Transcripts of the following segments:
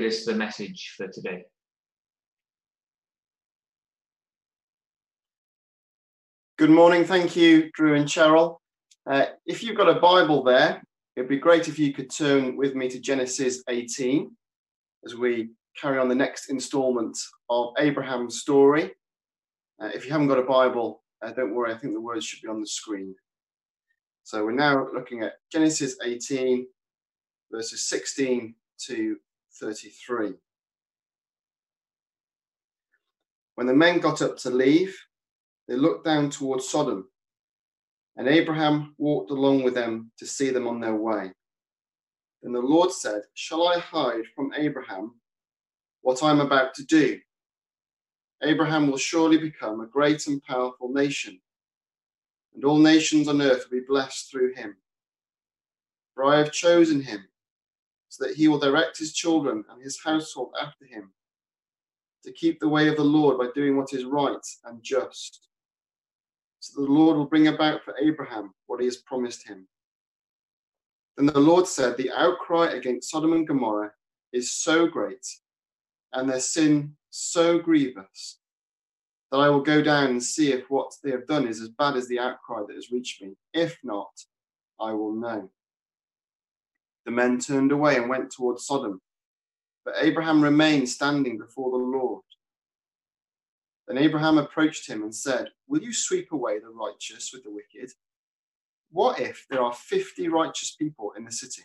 is the message for today. Good morning. Thank you, Drew and Cheryl. Uh, if you've got a Bible there, it'd be great if you could turn with me to Genesis 18 as we carry on the next installment of Abraham's story. Uh, if you haven't got a Bible, uh, don't worry, I think the words should be on the screen. So we're now looking at Genesis 18, verses 16 to 33. When the men got up to leave, they looked down towards Sodom, and Abraham walked along with them to see them on their way. Then the Lord said, Shall I hide from Abraham what I am about to do? Abraham will surely become a great and powerful nation, and all nations on earth will be blessed through him. For I have chosen him so that he will direct his children and his household after him, to keep the way of the Lord by doing what is right and just. So the Lord will bring about for Abraham what he has promised him. Then the Lord said, The outcry against Sodom and Gomorrah is so great, and their sin so grievous, that I will go down and see if what they have done is as bad as the outcry that has reached me. If not, I will know. The men turned away and went towards Sodom, but Abraham remained standing before the Lord. Then Abraham approached him and said, Will you sweep away the righteous with the wicked? What if there are 50 righteous people in the city?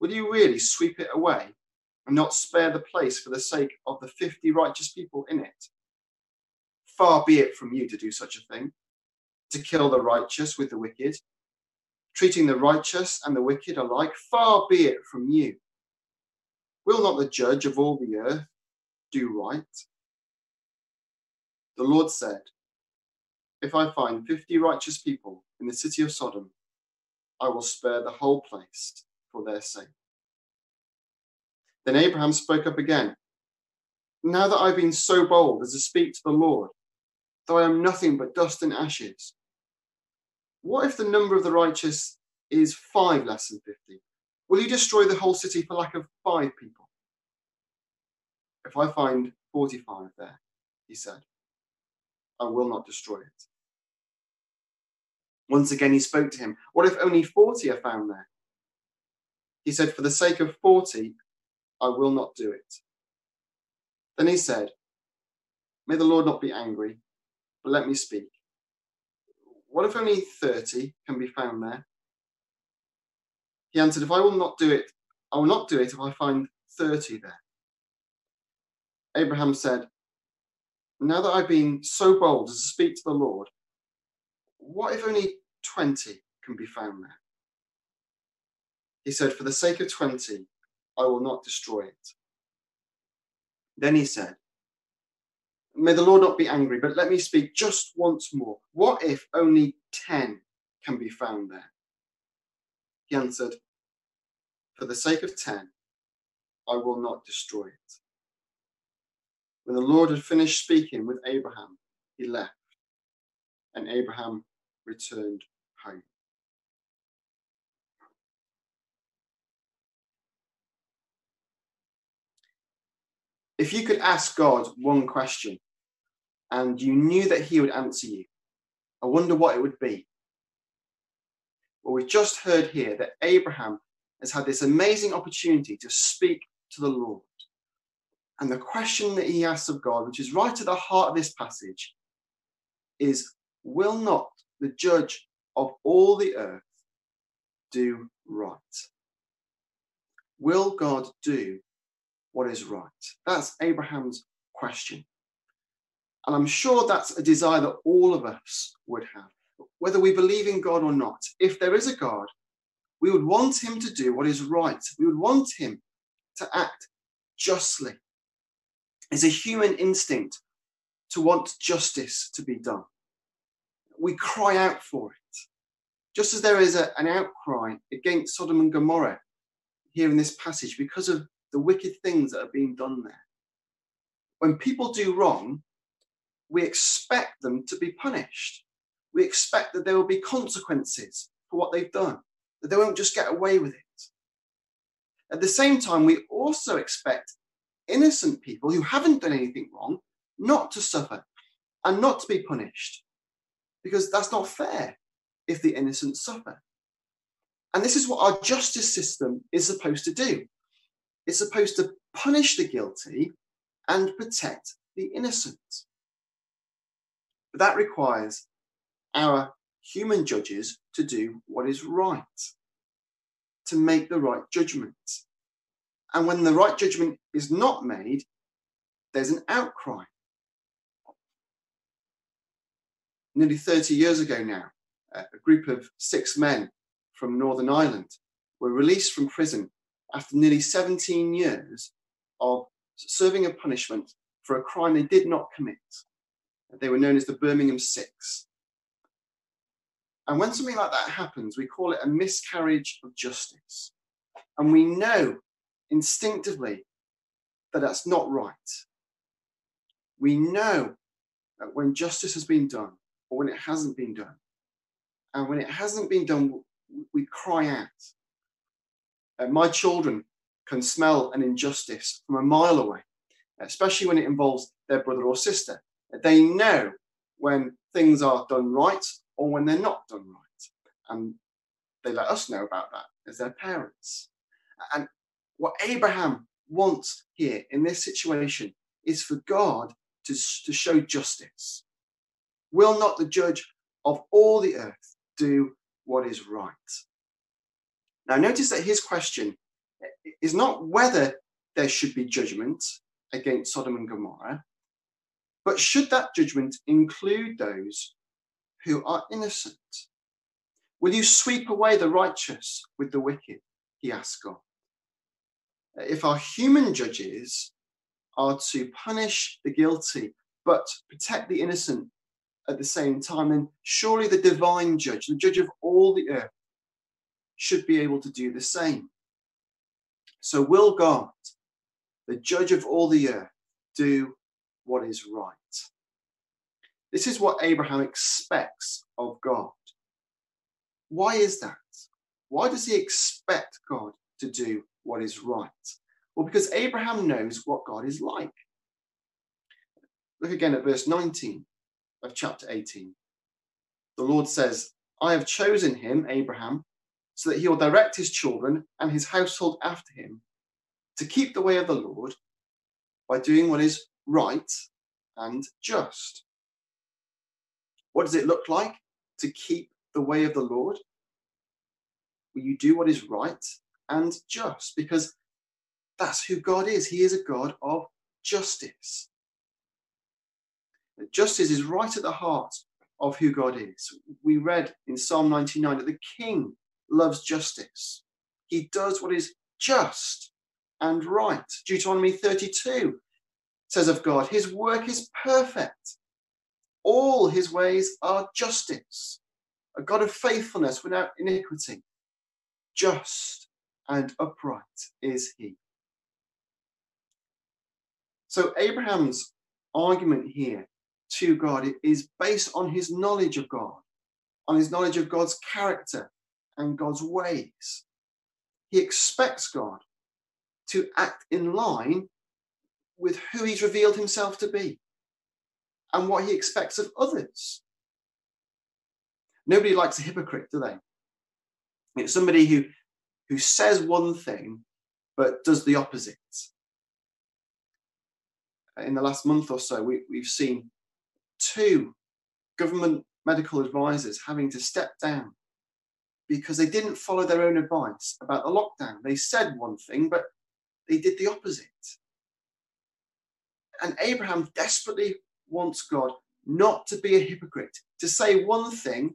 Will you really sweep it away and not spare the place for the sake of the 50 righteous people in it? Far be it from you to do such a thing, to kill the righteous with the wicked treating the righteous and the wicked alike, far be it from you. Will not the judge of all the earth do right? The Lord said, If I find fifty righteous people in the city of Sodom, I will spare the whole place for their sake. Then Abraham spoke up again. Now that I've been so bold as to speak to the Lord, though I am nothing but dust and ashes, what if the number of the righteous is five less than 50? Will you destroy the whole city for lack of five people? If I find 45 there, he said, I will not destroy it. Once again, he spoke to him. What if only 40 are found there? He said, For the sake of 40, I will not do it. Then he said, May the Lord not be angry, but let me speak. What if only 30 can be found there? He answered, If I will not do it, I will not do it if I find 30 there. Abraham said, Now that I've been so bold as to speak to the Lord, what if only 20 can be found there? He said, For the sake of 20, I will not destroy it. Then he said, May the Lord not be angry, but let me speak just once more. What if only 10 can be found there? He answered, For the sake of 10, I will not destroy it. When the Lord had finished speaking with Abraham, he left, and Abraham returned home. If you could ask God one question, and you knew that he would answer you. I wonder what it would be. Well, we just heard here that Abraham has had this amazing opportunity to speak to the Lord. And the question that he asks of God, which is right at the heart of this passage, is Will not the judge of all the earth do right? Will God do what is right? That's Abraham's question. And I'm sure that's a desire that all of us would have, whether we believe in God or not. If there is a God, we would want him to do what is right. We would want him to act justly. It's a human instinct to want justice to be done. We cry out for it. Just as there is a, an outcry against Sodom and Gomorrah here in this passage because of the wicked things that are being done there. When people do wrong, we expect them to be punished. We expect that there will be consequences for what they've done, that they won't just get away with it. At the same time, we also expect innocent people who haven't done anything wrong not to suffer and not to be punished because that's not fair if the innocent suffer. And this is what our justice system is supposed to do. It's supposed to punish the guilty and protect the innocent. But that requires our human judges to do what is right, to make the right judgment. And when the right judgment is not made, there's an outcry. Nearly 30 years ago now, a group of six men from Northern Ireland were released from prison after nearly 17 years of serving a punishment for a crime they did not commit. They were known as the Birmingham Six. And when something like that happens, we call it a miscarriage of justice. And we know instinctively that that's not right. We know that when justice has been done or when it hasn't been done, and when it hasn't been done, we cry out. Uh, my children can smell an injustice from a mile away, especially when it involves their brother or sister. They know when things are done right or when they're not done right. And they let us know about that as their parents. And what Abraham wants here in this situation is for God to, to show justice. Will not the judge of all the earth do what is right? Now, notice that his question is not whether there should be judgment against Sodom and Gomorrah, but should that judgment include those who are innocent? Will you sweep away the righteous with the wicked? He asked God. If our human judges are to punish the guilty but protect the innocent at the same time, then surely the divine judge, the judge of all the earth, should be able to do the same. So, will God, the judge of all the earth, do what is right? This is what Abraham expects of God. Why is that? Why does he expect God to do what is right? Well, because Abraham knows what God is like. Look again at verse 19 of chapter 18. The Lord says, I have chosen him, Abraham, so that he will direct his children and his household after him to keep the way of the Lord by doing what is right and just. What does it look like to keep the way of the Lord? Will you do what is right and just? Because that's who God is. He is a God of justice. Justice is right at the heart of who God is. We read in Psalm 99 that the king loves justice. He does what is just and right. Deuteronomy 32 says of God, his work is perfect. All his ways are justice, a God of faithfulness without iniquity. Just and upright is he. So Abraham's argument here to God is based on his knowledge of God, on his knowledge of God's character and God's ways. He expects God to act in line with who he's revealed himself to be and what he expects of others. Nobody likes a hypocrite, do they? It's somebody who, who says one thing but does the opposite. In the last month or so, we, we've seen two government medical advisors having to step down because they didn't follow their own advice about the lockdown. They said one thing, but they did the opposite. And Abraham desperately wants God not to be a hypocrite, to say one thing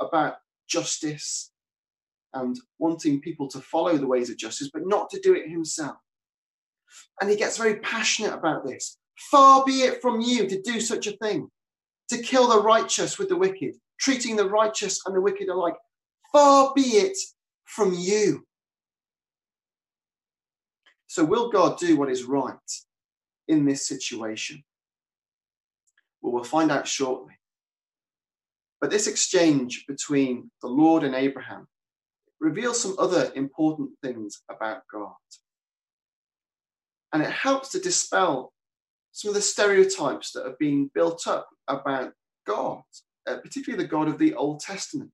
about justice and wanting people to follow the ways of justice, but not to do it himself. And he gets very passionate about this. Far be it from you to do such a thing, to kill the righteous with the wicked, treating the righteous and the wicked alike. Far be it from you. So, will God do what is right in this situation? Well, we'll find out shortly. But this exchange between the Lord and Abraham reveals some other important things about God. And it helps to dispel some of the stereotypes that have been built up about God, uh, particularly the God of the Old Testament.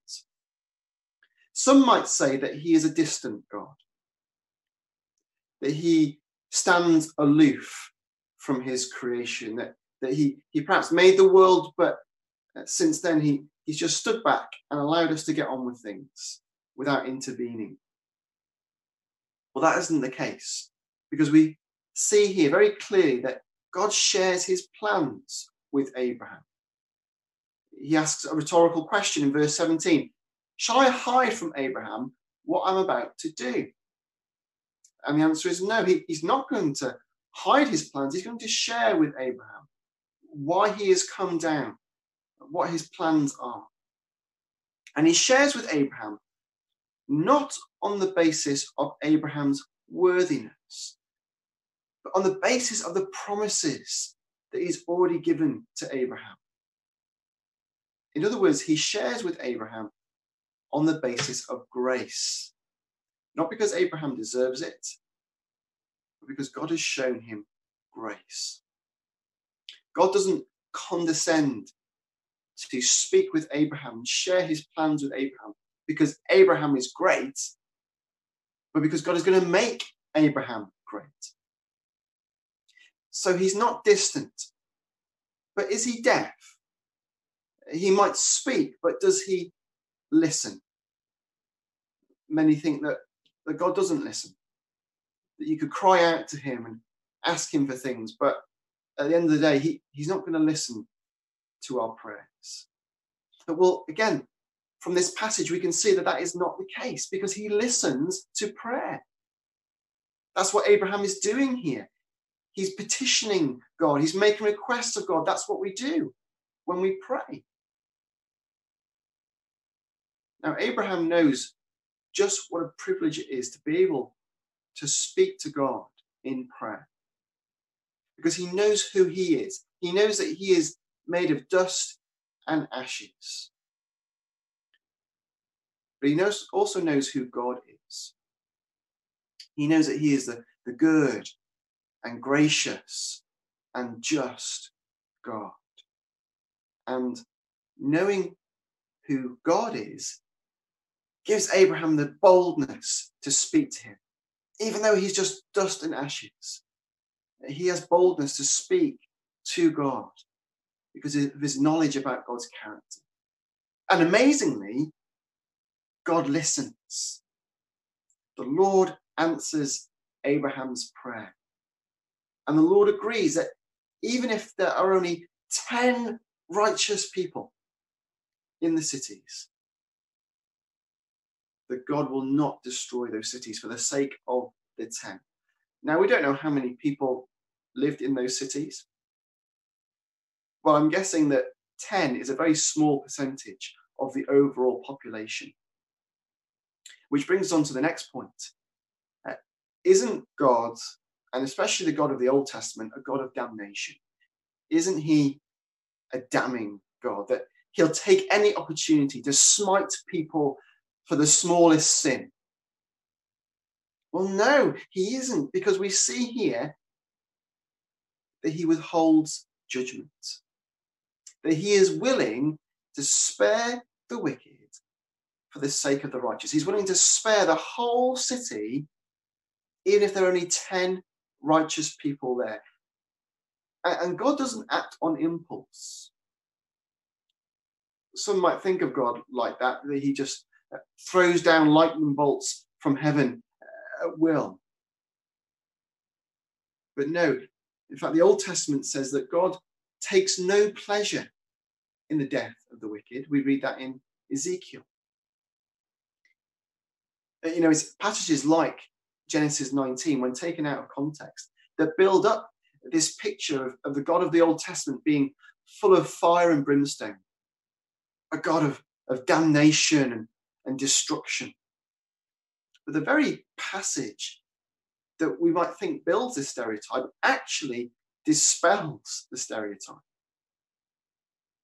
Some might say that he is a distant God, that he stands aloof from his creation, that, that he, he perhaps made the world, but uh, since then he, he's just stood back and allowed us to get on with things without intervening. Well, that isn't the case because we see here very clearly that God shares his plans with Abraham. He asks a rhetorical question in verse 17 Shall I hide from Abraham what I'm about to do? And the answer is no, he, he's not going to hide his plans. He's going to share with Abraham why he has come down, what his plans are. And he shares with Abraham not on the basis of Abraham's worthiness, but on the basis of the promises that he's already given to Abraham. In other words, he shares with Abraham on the basis of grace, not because Abraham deserves it, but because God has shown him grace. God doesn't condescend to speak with Abraham and share his plans with Abraham because Abraham is great, but because God is going to make Abraham great. So he's not distant. But is he deaf? He might speak, but does he listen? Many think that, that God doesn't listen, that you could cry out to him and ask him for things, but at the end of the day, he, he's not going to listen to our prayers. But well, again, from this passage, we can see that that is not the case because he listens to prayer. That's what Abraham is doing here. He's petitioning God, he's making requests of God. That's what we do when we pray. Now, Abraham knows just what a privilege it is to be able to speak to God in prayer because he knows who he is. He knows that he is made of dust and ashes. But he knows, also knows who God is. He knows that he is the, the good and gracious and just God. And knowing who God is gives Abraham the boldness to speak to him, even though he's just dust and ashes. He has boldness to speak to God because of his knowledge about God's character. And amazingly, God listens. The Lord answers Abraham's prayer. And the Lord agrees that even if there are only 10 righteous people in the cities, that God will not destroy those cities for the sake of the 10. Now, we don't know how many people lived in those cities. Well, I'm guessing that 10 is a very small percentage of the overall population. Which brings us on to the next point. Uh, isn't God, and especially the God of the Old Testament, a God of damnation? Isn't he a damning God that he'll take any opportunity to smite people for the smallest sin? Well, no, he isn't, because we see here that he withholds judgment, that he is willing to spare the wicked for the sake of the righteous. He's willing to spare the whole city, even if there are only 10 righteous people there. And God doesn't act on impulse. Some might think of God like that, that he just throws down lightning bolts from heaven uh, at will. But no, in fact, the Old Testament says that God takes no pleasure in the death of the wicked. We read that in Ezekiel. Uh, you know, it's passages like Genesis 19, when taken out of context, that build up this picture of, of the God of the Old Testament being full of fire and brimstone, a God of, of damnation and, and destruction. But the very passage that we might think builds this stereotype actually dispels the stereotype.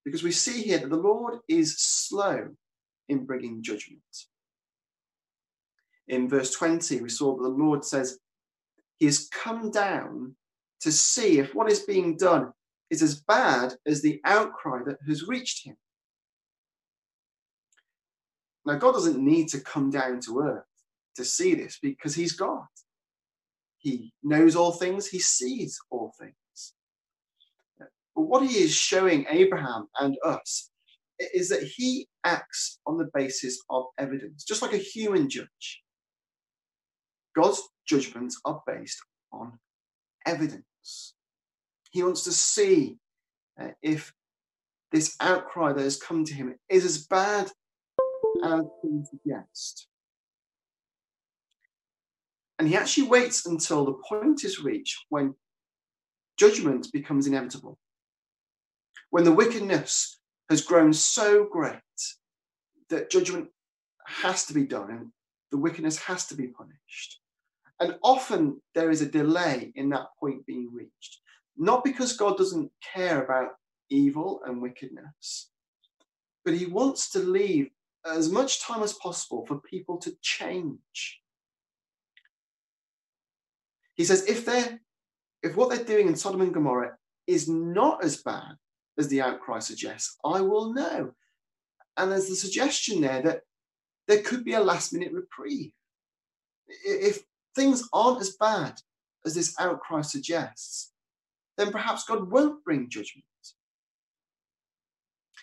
Because we see here that the Lord is slow in bringing judgment. in verse 20, we saw that the Lord says he has come down to see if what is being done is as bad as the outcry that has reached him. Now, God doesn't need to come down to earth to see this because he's God. He knows all things, he sees all things. But what he is showing Abraham and us is that he acts on the basis of evidence, just like a human judge. God's judgments are based on evidence. He wants to see uh, if this outcry that has come to him is as bad as he suggests. And he actually waits until the point is reached when judgment becomes inevitable. When the wickedness has grown so great that judgment has to be done and the wickedness has to be punished. And often there is a delay in that point being reached, not because God doesn't care about evil and wickedness, but He wants to leave as much time as possible for people to change. He says, if they're if what they're doing in Sodom and Gomorrah is not as bad as the outcry suggests, I will know. And there's the suggestion there that there could be a last minute reprieve. If things aren't as bad as this outcry suggests, then perhaps God won't bring judgment.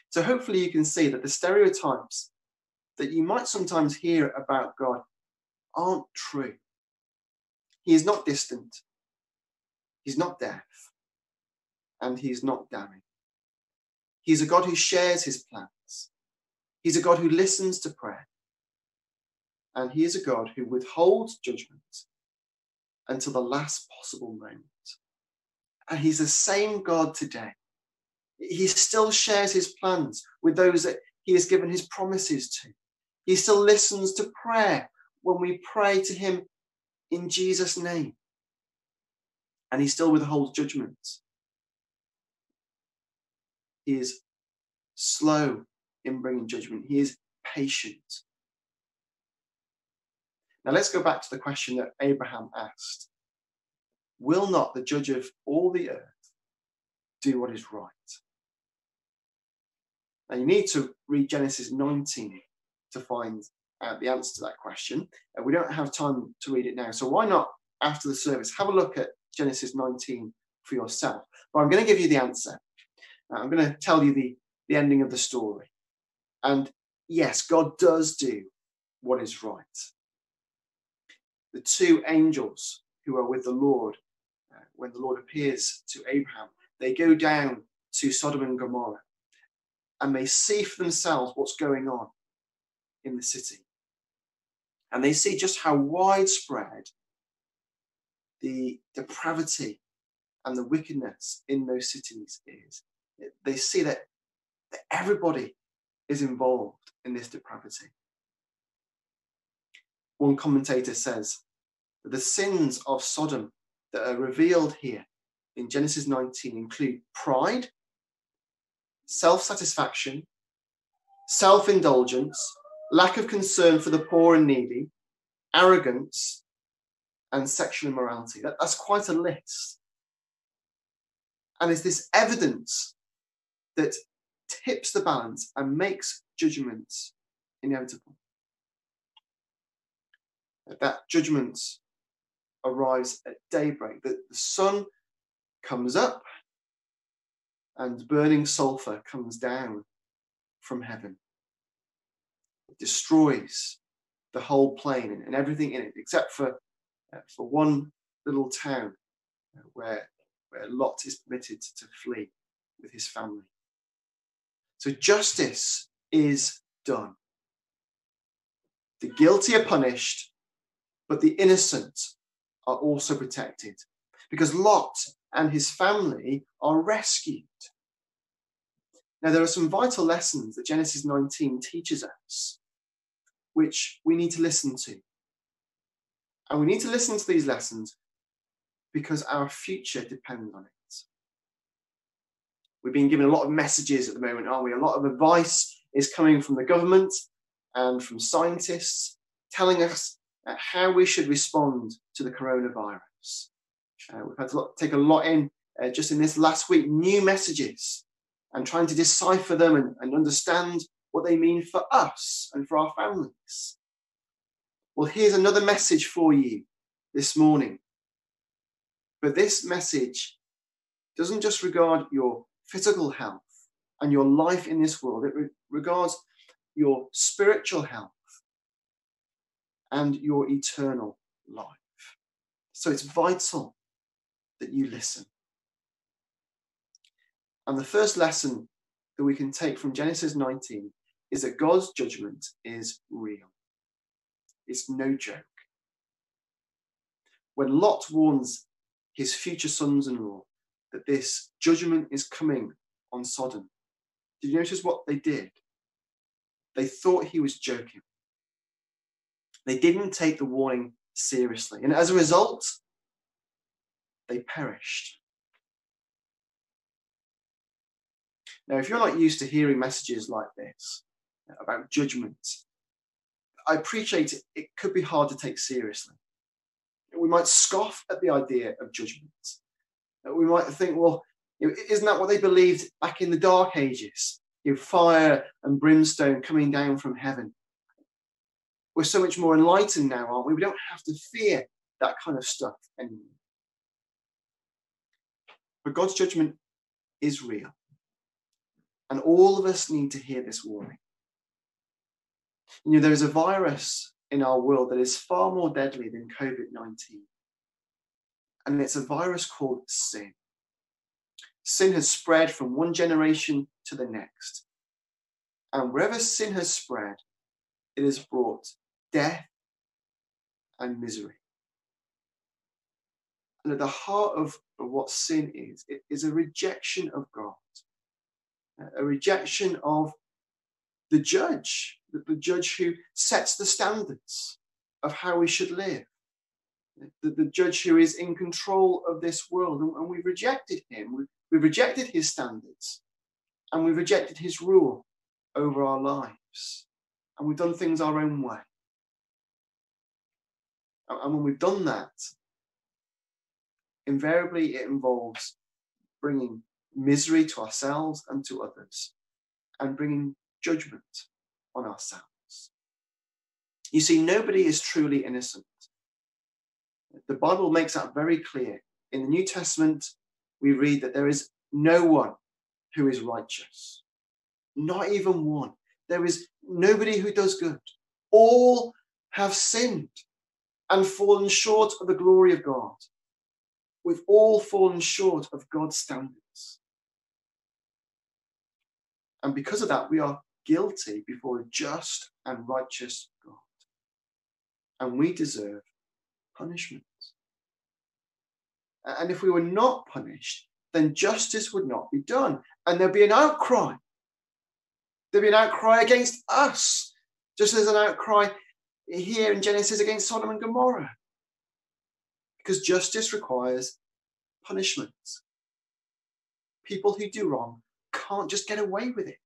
So hopefully you can see that the stereotypes that you might sometimes hear about God aren't true. He is not distant, he's not deaf, and he's not damning. He's a God who shares his plans. He's a God who listens to prayer. And he is a God who withholds judgment until the last possible moment. And he's the same God today. He still shares his plans with those that he has given his promises to. He still listens to prayer when we pray to him in Jesus' name. And he still withholds judgment. He is slow in bringing judgment, he is patient. Now let's go back to the question that Abraham asked Will not the judge of all the earth do what is right? Now you need to read Genesis 19 to find out the answer to that question. And we don't have time to read it now. So why not, after the service, have a look at Genesis 19 for yourself? But I'm going to give you the answer. I'm going to tell you the, the ending of the story. And yes, God does do what is right. The two angels who are with the Lord, uh, when the Lord appears to Abraham, they go down to Sodom and Gomorrah and they see for themselves what's going on in the city. And they see just how widespread the depravity and the wickedness in those cities is. They see that, that everybody is involved in this depravity. One commentator says that the sins of Sodom that are revealed here in Genesis 19 include pride, self satisfaction, self indulgence, lack of concern for the poor and needy, arrogance, and sexual immorality. That, that's quite a list. And it's this evidence that tips the balance and makes judgment inevitable. That judgment arrives at daybreak, that the sun comes up and burning sulfur comes down from heaven destroys the whole plain and everything in it, except for, uh, for one little town uh, where, where Lot is permitted to flee with his family. So justice is done. The guilty are punished, but the innocent are also protected because Lot and his family are rescued. Now, there are some vital lessons that Genesis 19 teaches us which we need to listen to. And we need to listen to these lessons because our future depends on it. We've been given a lot of messages at the moment, aren't we? A lot of advice is coming from the government and from scientists telling us uh, how we should respond to the coronavirus. Uh, we've had to take a lot in uh, just in this last week, new messages, and trying to decipher them and, and understand what they mean for us and for our families. Well, here's another message for you this morning. But this message doesn't just regard your physical health and your life in this world, it re- regards your spiritual health and your eternal life. So it's vital that you listen. And the first lesson that we can take from Genesis 19 is that God's judgment is real. It's no joke. When Lot warns his future sons in law that this judgment is coming on Sodom, did you notice what they did? They thought he was joking. They didn't take the warning seriously. And as a result, they perished. Now, if you're not used to hearing messages like this about judgment, I appreciate it, it could be hard to take seriously. We might scoff at the idea of judgment. We might think, well, isn't that what they believed back in the Dark Ages? You know, fire and brimstone coming down from heaven. We're so much more enlightened now, aren't we? We don't have to fear that kind of stuff anymore. But God's judgment is real. And all of us need to hear this warning. You know, there is a virus in our world that is far more deadly than COVID 19. And it's a virus called sin. Sin has spread from one generation to the next. And wherever sin has spread, it has brought death and misery. And at the heart of what sin is, it is a rejection of God a rejection of the judge, the judge who sets the standards of how we should live, the, the judge who is in control of this world. And, and we've rejected him, we've, we've rejected his standards, and we've rejected his rule over our lives. And we've done things our own way. And when we've done that, invariably it involves bringing misery to ourselves and to others, and bringing judgment on ourselves. You see, nobody is truly innocent. The Bible makes that very clear. In the New Testament, we read that there is no one who is righteous, not even one. There is nobody who does good. All have sinned and fallen short of the glory of God. We've all fallen short of God's standards. And because of that, we are guilty before a just and righteous God. And we deserve punishment. And if we were not punished, then justice would not be done. And there'd be an outcry. There'd be an outcry against us, just as an outcry here in Genesis against Sodom and Gomorrah. Because justice requires punishment. People who do wrong can't just get away with it.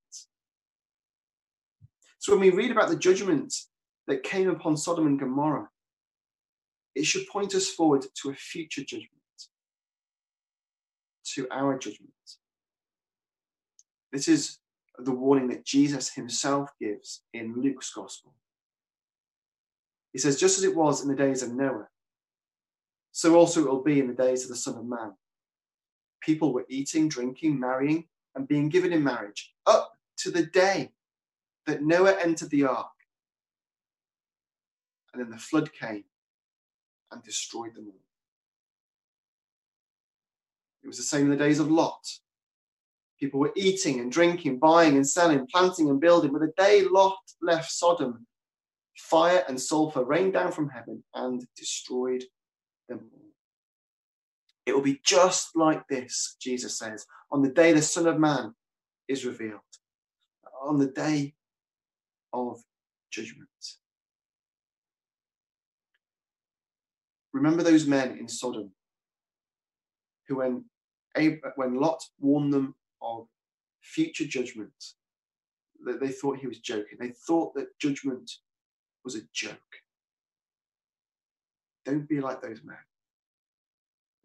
So when we read about the judgment that came upon Sodom and Gomorrah, it should point us forward to a future judgment, to our judgment. This is the warning that Jesus himself gives in Luke's gospel. He says, just as it was in the days of Noah, so also it will be in the days of the Son of Man. People were eating, drinking, marrying, and being given in marriage up to the day that Noah entered the ark. And then the flood came and destroyed them all. It was the same in the days of Lot. People were eating and drinking, buying and selling, planting and building. But the day Lot left Sodom, fire and sulfur rained down from heaven and destroyed them all. It will be just like this, Jesus says, on the day the Son of Man is revealed, on the day of judgment. Remember those men in Sodom who, when, when Lot warned them of future judgment, that they thought he was joking. They thought that judgment was a joke. Don't be like those men.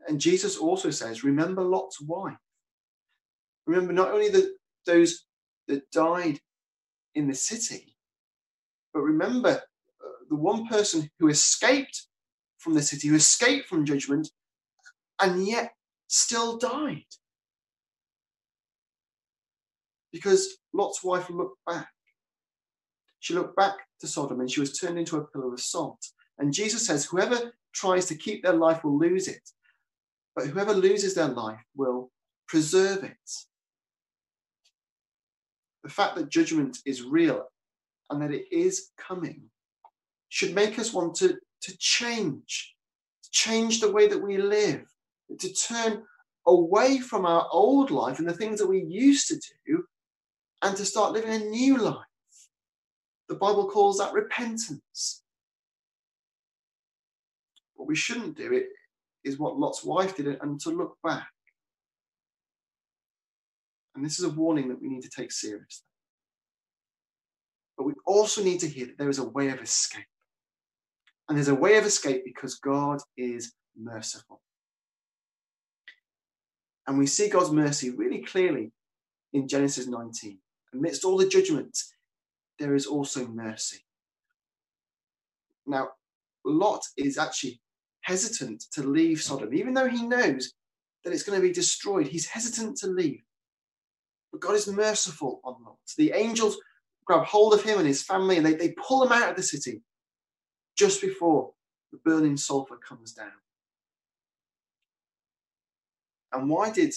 And Jesus also says, remember Lot's wife. Remember not only the, those that died in the city, but remember uh, the one person who escaped from the city, who escaped from judgment, and yet still died. Because Lot's wife looked back. She looked back to Sodom and she was turned into a pillar of salt. And Jesus says, Whoever tries to keep their life will lose it, but whoever loses their life will preserve it. The fact that judgment is real and that it is coming should make us want to, to change, to change the way that we live, to turn away from our old life and the things that we used to do and to start living a new life. The Bible calls that repentance. What we shouldn't do it is what Lot's wife did and to look back. And this is a warning that we need to take seriously. But we also need to hear that there is a way of escape. And there's a way of escape because God is merciful. And we see God's mercy really clearly in Genesis 19. Amidst all the judgment, there is also mercy. Now, Lot is actually hesitant to leave Sodom, even though he knows that it's going to be destroyed. He's hesitant to leave. But God is merciful on Lot. The angels grab hold of him and his family and they, they pull him out of the city just before the burning sulfur comes down. And why did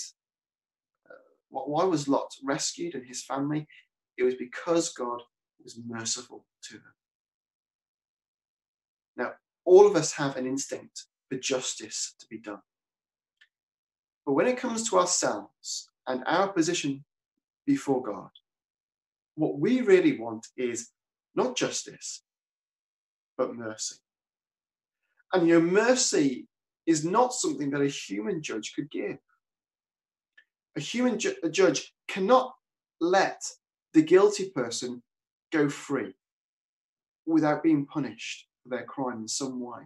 uh, why was Lot rescued and his family? It was because God was merciful to them. Now, all of us have an instinct for justice to be done. But when it comes to ourselves and our position before God, what we really want is not justice, but mercy. And your mercy is not something that a human judge could give. A human ju- a judge cannot let the guilty person go free without being punished for their crime in some way.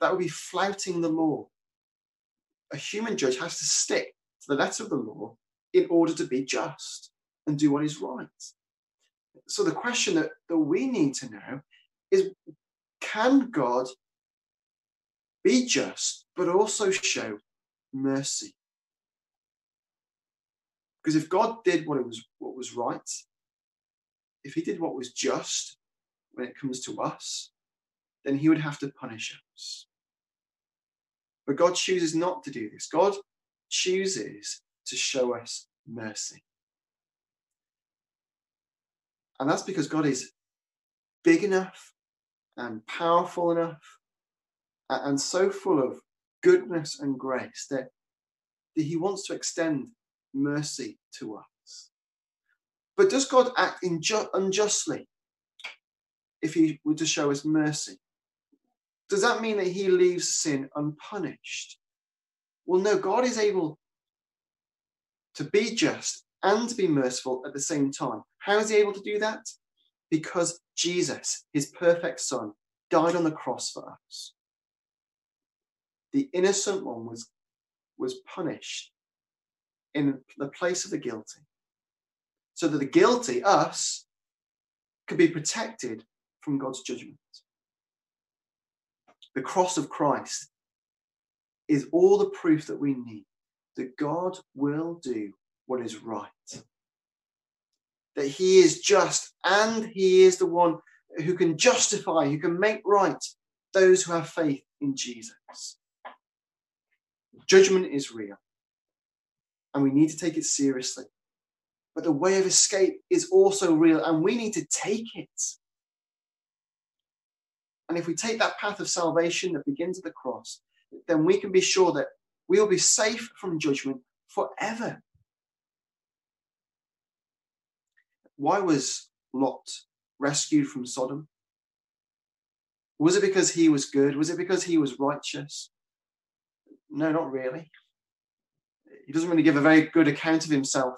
That would be flouting the law. A human judge has to stick to the letter of the law in order to be just and do what is right. So the question that, that we need to know is can God be just, but also show mercy? Because if God did what it was what was right, if he did what was just when it comes to us, then he would have to punish us. But God chooses not to do this. God chooses to show us mercy. And that's because God is big enough and powerful enough and so full of goodness and grace that, that he wants to extend mercy to us. But does God act inju- unjustly if he were to show us mercy? Does that mean that he leaves sin unpunished? Well, no, God is able to be just and to be merciful at the same time. How is he able to do that? Because Jesus, his perfect son, died on the cross for us. The innocent one was, was punished in the place of the guilty, so that the guilty, us, could be protected from God's judgment. The cross of Christ is all the proof that we need that God will do what is right. That he is just and he is the one who can justify, who can make right those who have faith in Jesus. Judgment is real and we need to take it seriously. But the way of escape is also real and we need to take it. And if we take that path of salvation that begins at the cross, then we can be sure that we will be safe from judgment forever. Why was Lot rescued from Sodom? Was it because he was good? Was it because he was righteous? No, not really. He doesn't really give a very good account of himself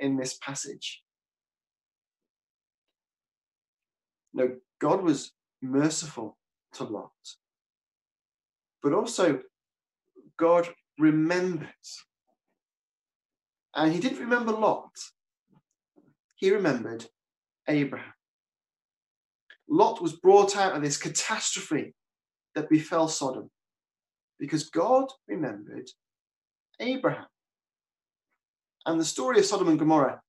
in this passage. No, God was merciful to Lot. but also God remembered. And he didn't remember Lot, he remembered Abraham. Lot was brought out of this catastrophe that befell Sodom because God remembered Abraham. And the story of Sodom and Gomorrah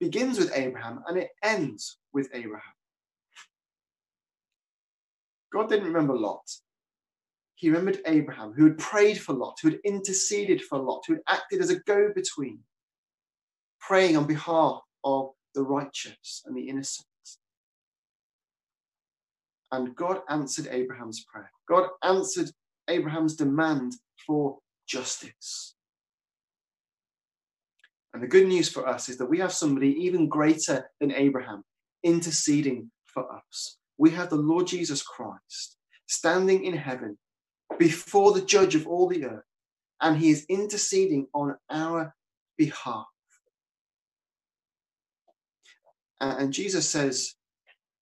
begins with Abraham and it ends with Abraham. God didn't remember Lot. He remembered Abraham, who had prayed for Lot, who had interceded for Lot, who had acted as a go between, praying on behalf of the righteous and the innocent. And God answered Abraham's prayer. God answered Abraham's demand for justice. And the good news for us is that we have somebody even greater than Abraham interceding for us. We have the Lord Jesus Christ standing in heaven before the judge of all the earth, and he is interceding on our behalf. Uh, and Jesus says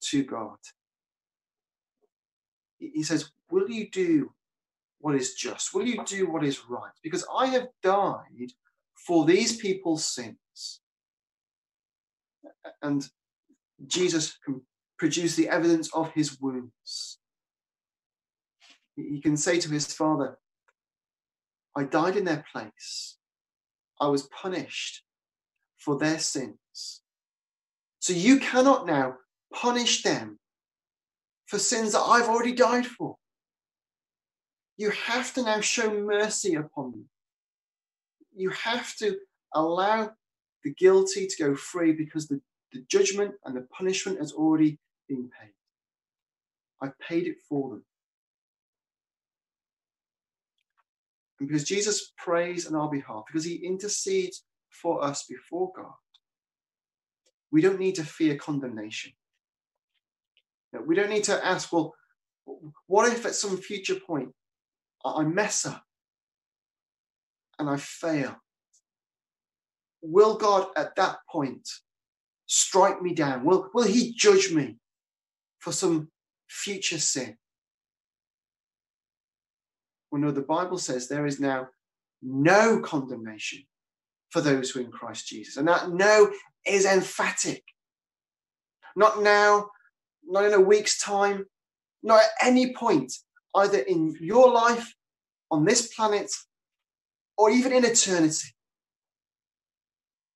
to God, He says, Will you do what is just? Will you do what is right? Because I have died for these people's sins. And Jesus can produce the evidence of his wounds. He can say to his father, I died in their place. I was punished for their sins. So you cannot now punish them for sins that I've already died for. You have to now show mercy upon them. You have to allow the guilty to go free because the, the judgment and the punishment has already been paid. I paid it for them. And because Jesus prays on our behalf, because he intercedes for us before God, we don't need to fear condemnation. We don't need to ask, well, what if at some future point I mess up and I fail? Will God at that point strike me down? Will, will he judge me for some future sin? Well, no, the Bible says there is now no condemnation for those who are in Christ Jesus. And that no is emphatic. Not now, not in a week's time, not at any point, either in your life, on this planet, or even in eternity.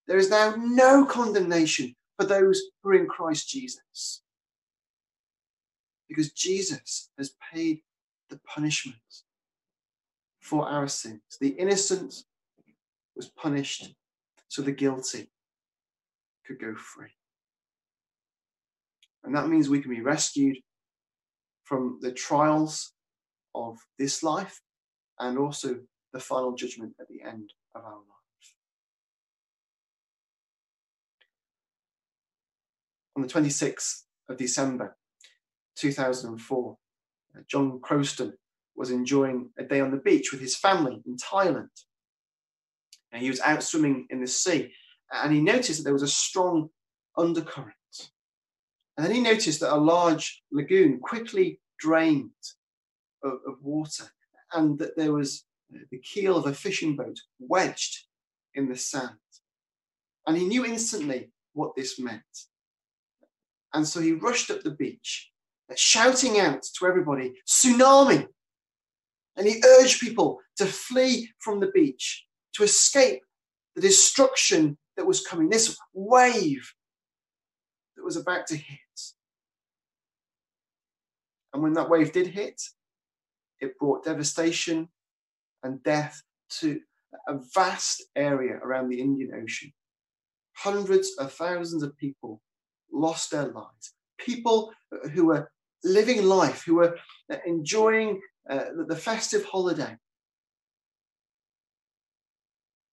There is now no condemnation for those who are in Christ Jesus. Because Jesus has paid the punishment for our sins. The innocent was punished so the guilty could go free. And that means we can be rescued from the trials of this life and also the final judgment at the end of our life. On the 26th of December 2004, uh, John Chroston was enjoying a day on the beach with his family in Thailand. And he was out swimming in the sea and he noticed that there was a strong undercurrent. And then he noticed that a large lagoon quickly drained of, of water and that there was uh, the keel of a fishing boat wedged in the sand. And he knew instantly what this meant. And so he rushed up the beach, uh, shouting out to everybody, Tsunami! And he urged people to flee from the beach, to escape the destruction that was coming, this wave that was about to hit. And when that wave did hit, it brought devastation and death to a vast area around the Indian Ocean. Hundreds of thousands of people lost their lives. People who were living life, who were enjoying uh, the festive holiday.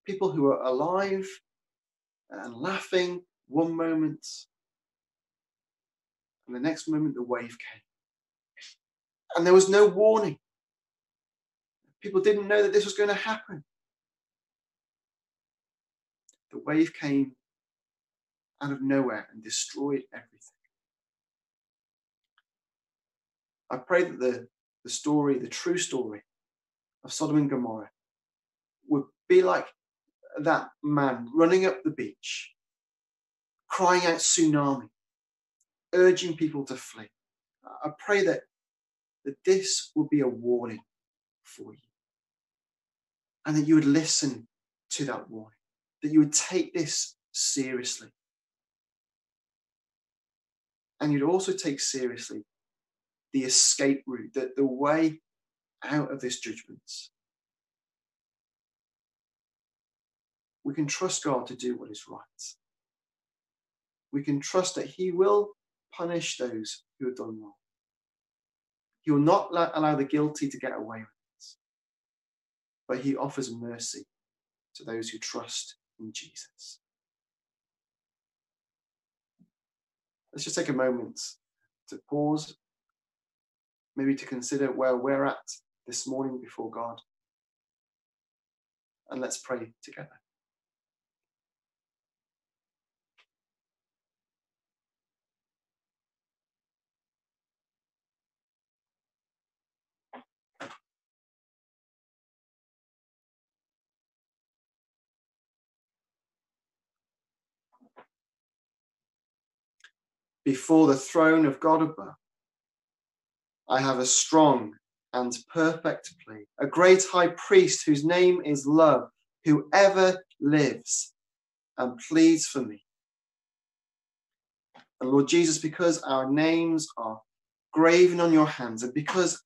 People who were alive and laughing one moment, and the next moment the wave came. And there was no warning. People didn't know that this was going to happen. The wave came out of nowhere and destroyed everything. I pray that the, the story, the true story of Sodom and Gomorrah would be like that man running up the beach, crying out tsunami, urging people to flee. I pray that, that this will be a warning for you and that you would listen to that warning, that you would take this seriously. And you'd also take seriously the escape route, that the way out of this judgment. We can trust God to do what is right. We can trust that He will punish those who have done wrong. He will not allow the guilty to get away with it, but He offers mercy to those who trust in Jesus. Let's just take a moment to pause maybe to consider where we're at this morning before God. And let's pray together. Before the throne of God above, I have a strong and perfect plea, a great high priest whose name is love, who ever lives and pleads for me. And Lord Jesus, because our names are graven on your hands and because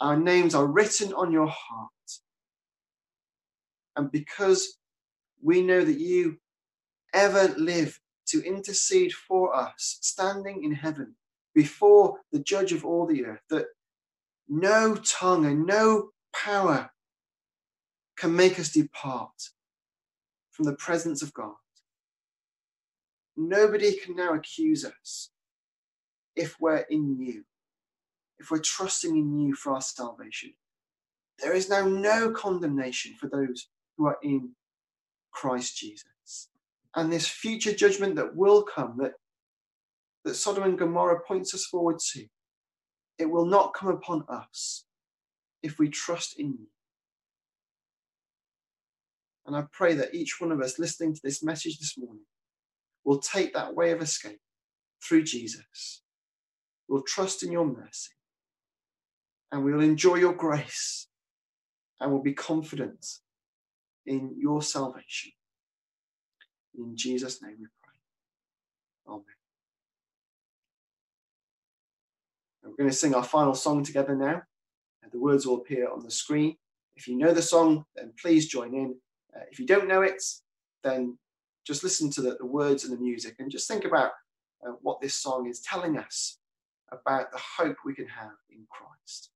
our names are written on your heart, and because we know that you ever live to intercede for us, standing in heaven before the judge of all the earth that no tongue and no power can make us depart from the presence of God. Nobody can now accuse us if we're in you, if we're trusting in you for our salvation. There is now no condemnation for those who are in Christ Jesus. And this future judgment that will come, that that Sodom and Gomorrah points us forward to, it will not come upon us if we trust in you. And I pray that each one of us listening to this message this morning will take that way of escape through Jesus. We'll trust in your mercy and we'll enjoy your grace and we'll be confident in your salvation. In Jesus' name we pray. Amen. We're going to sing our final song together now. And the words will appear on the screen. If you know the song, then please join in. Uh, if you don't know it, then just listen to the, the words and the music and just think about uh, what this song is telling us about the hope we can have in Christ.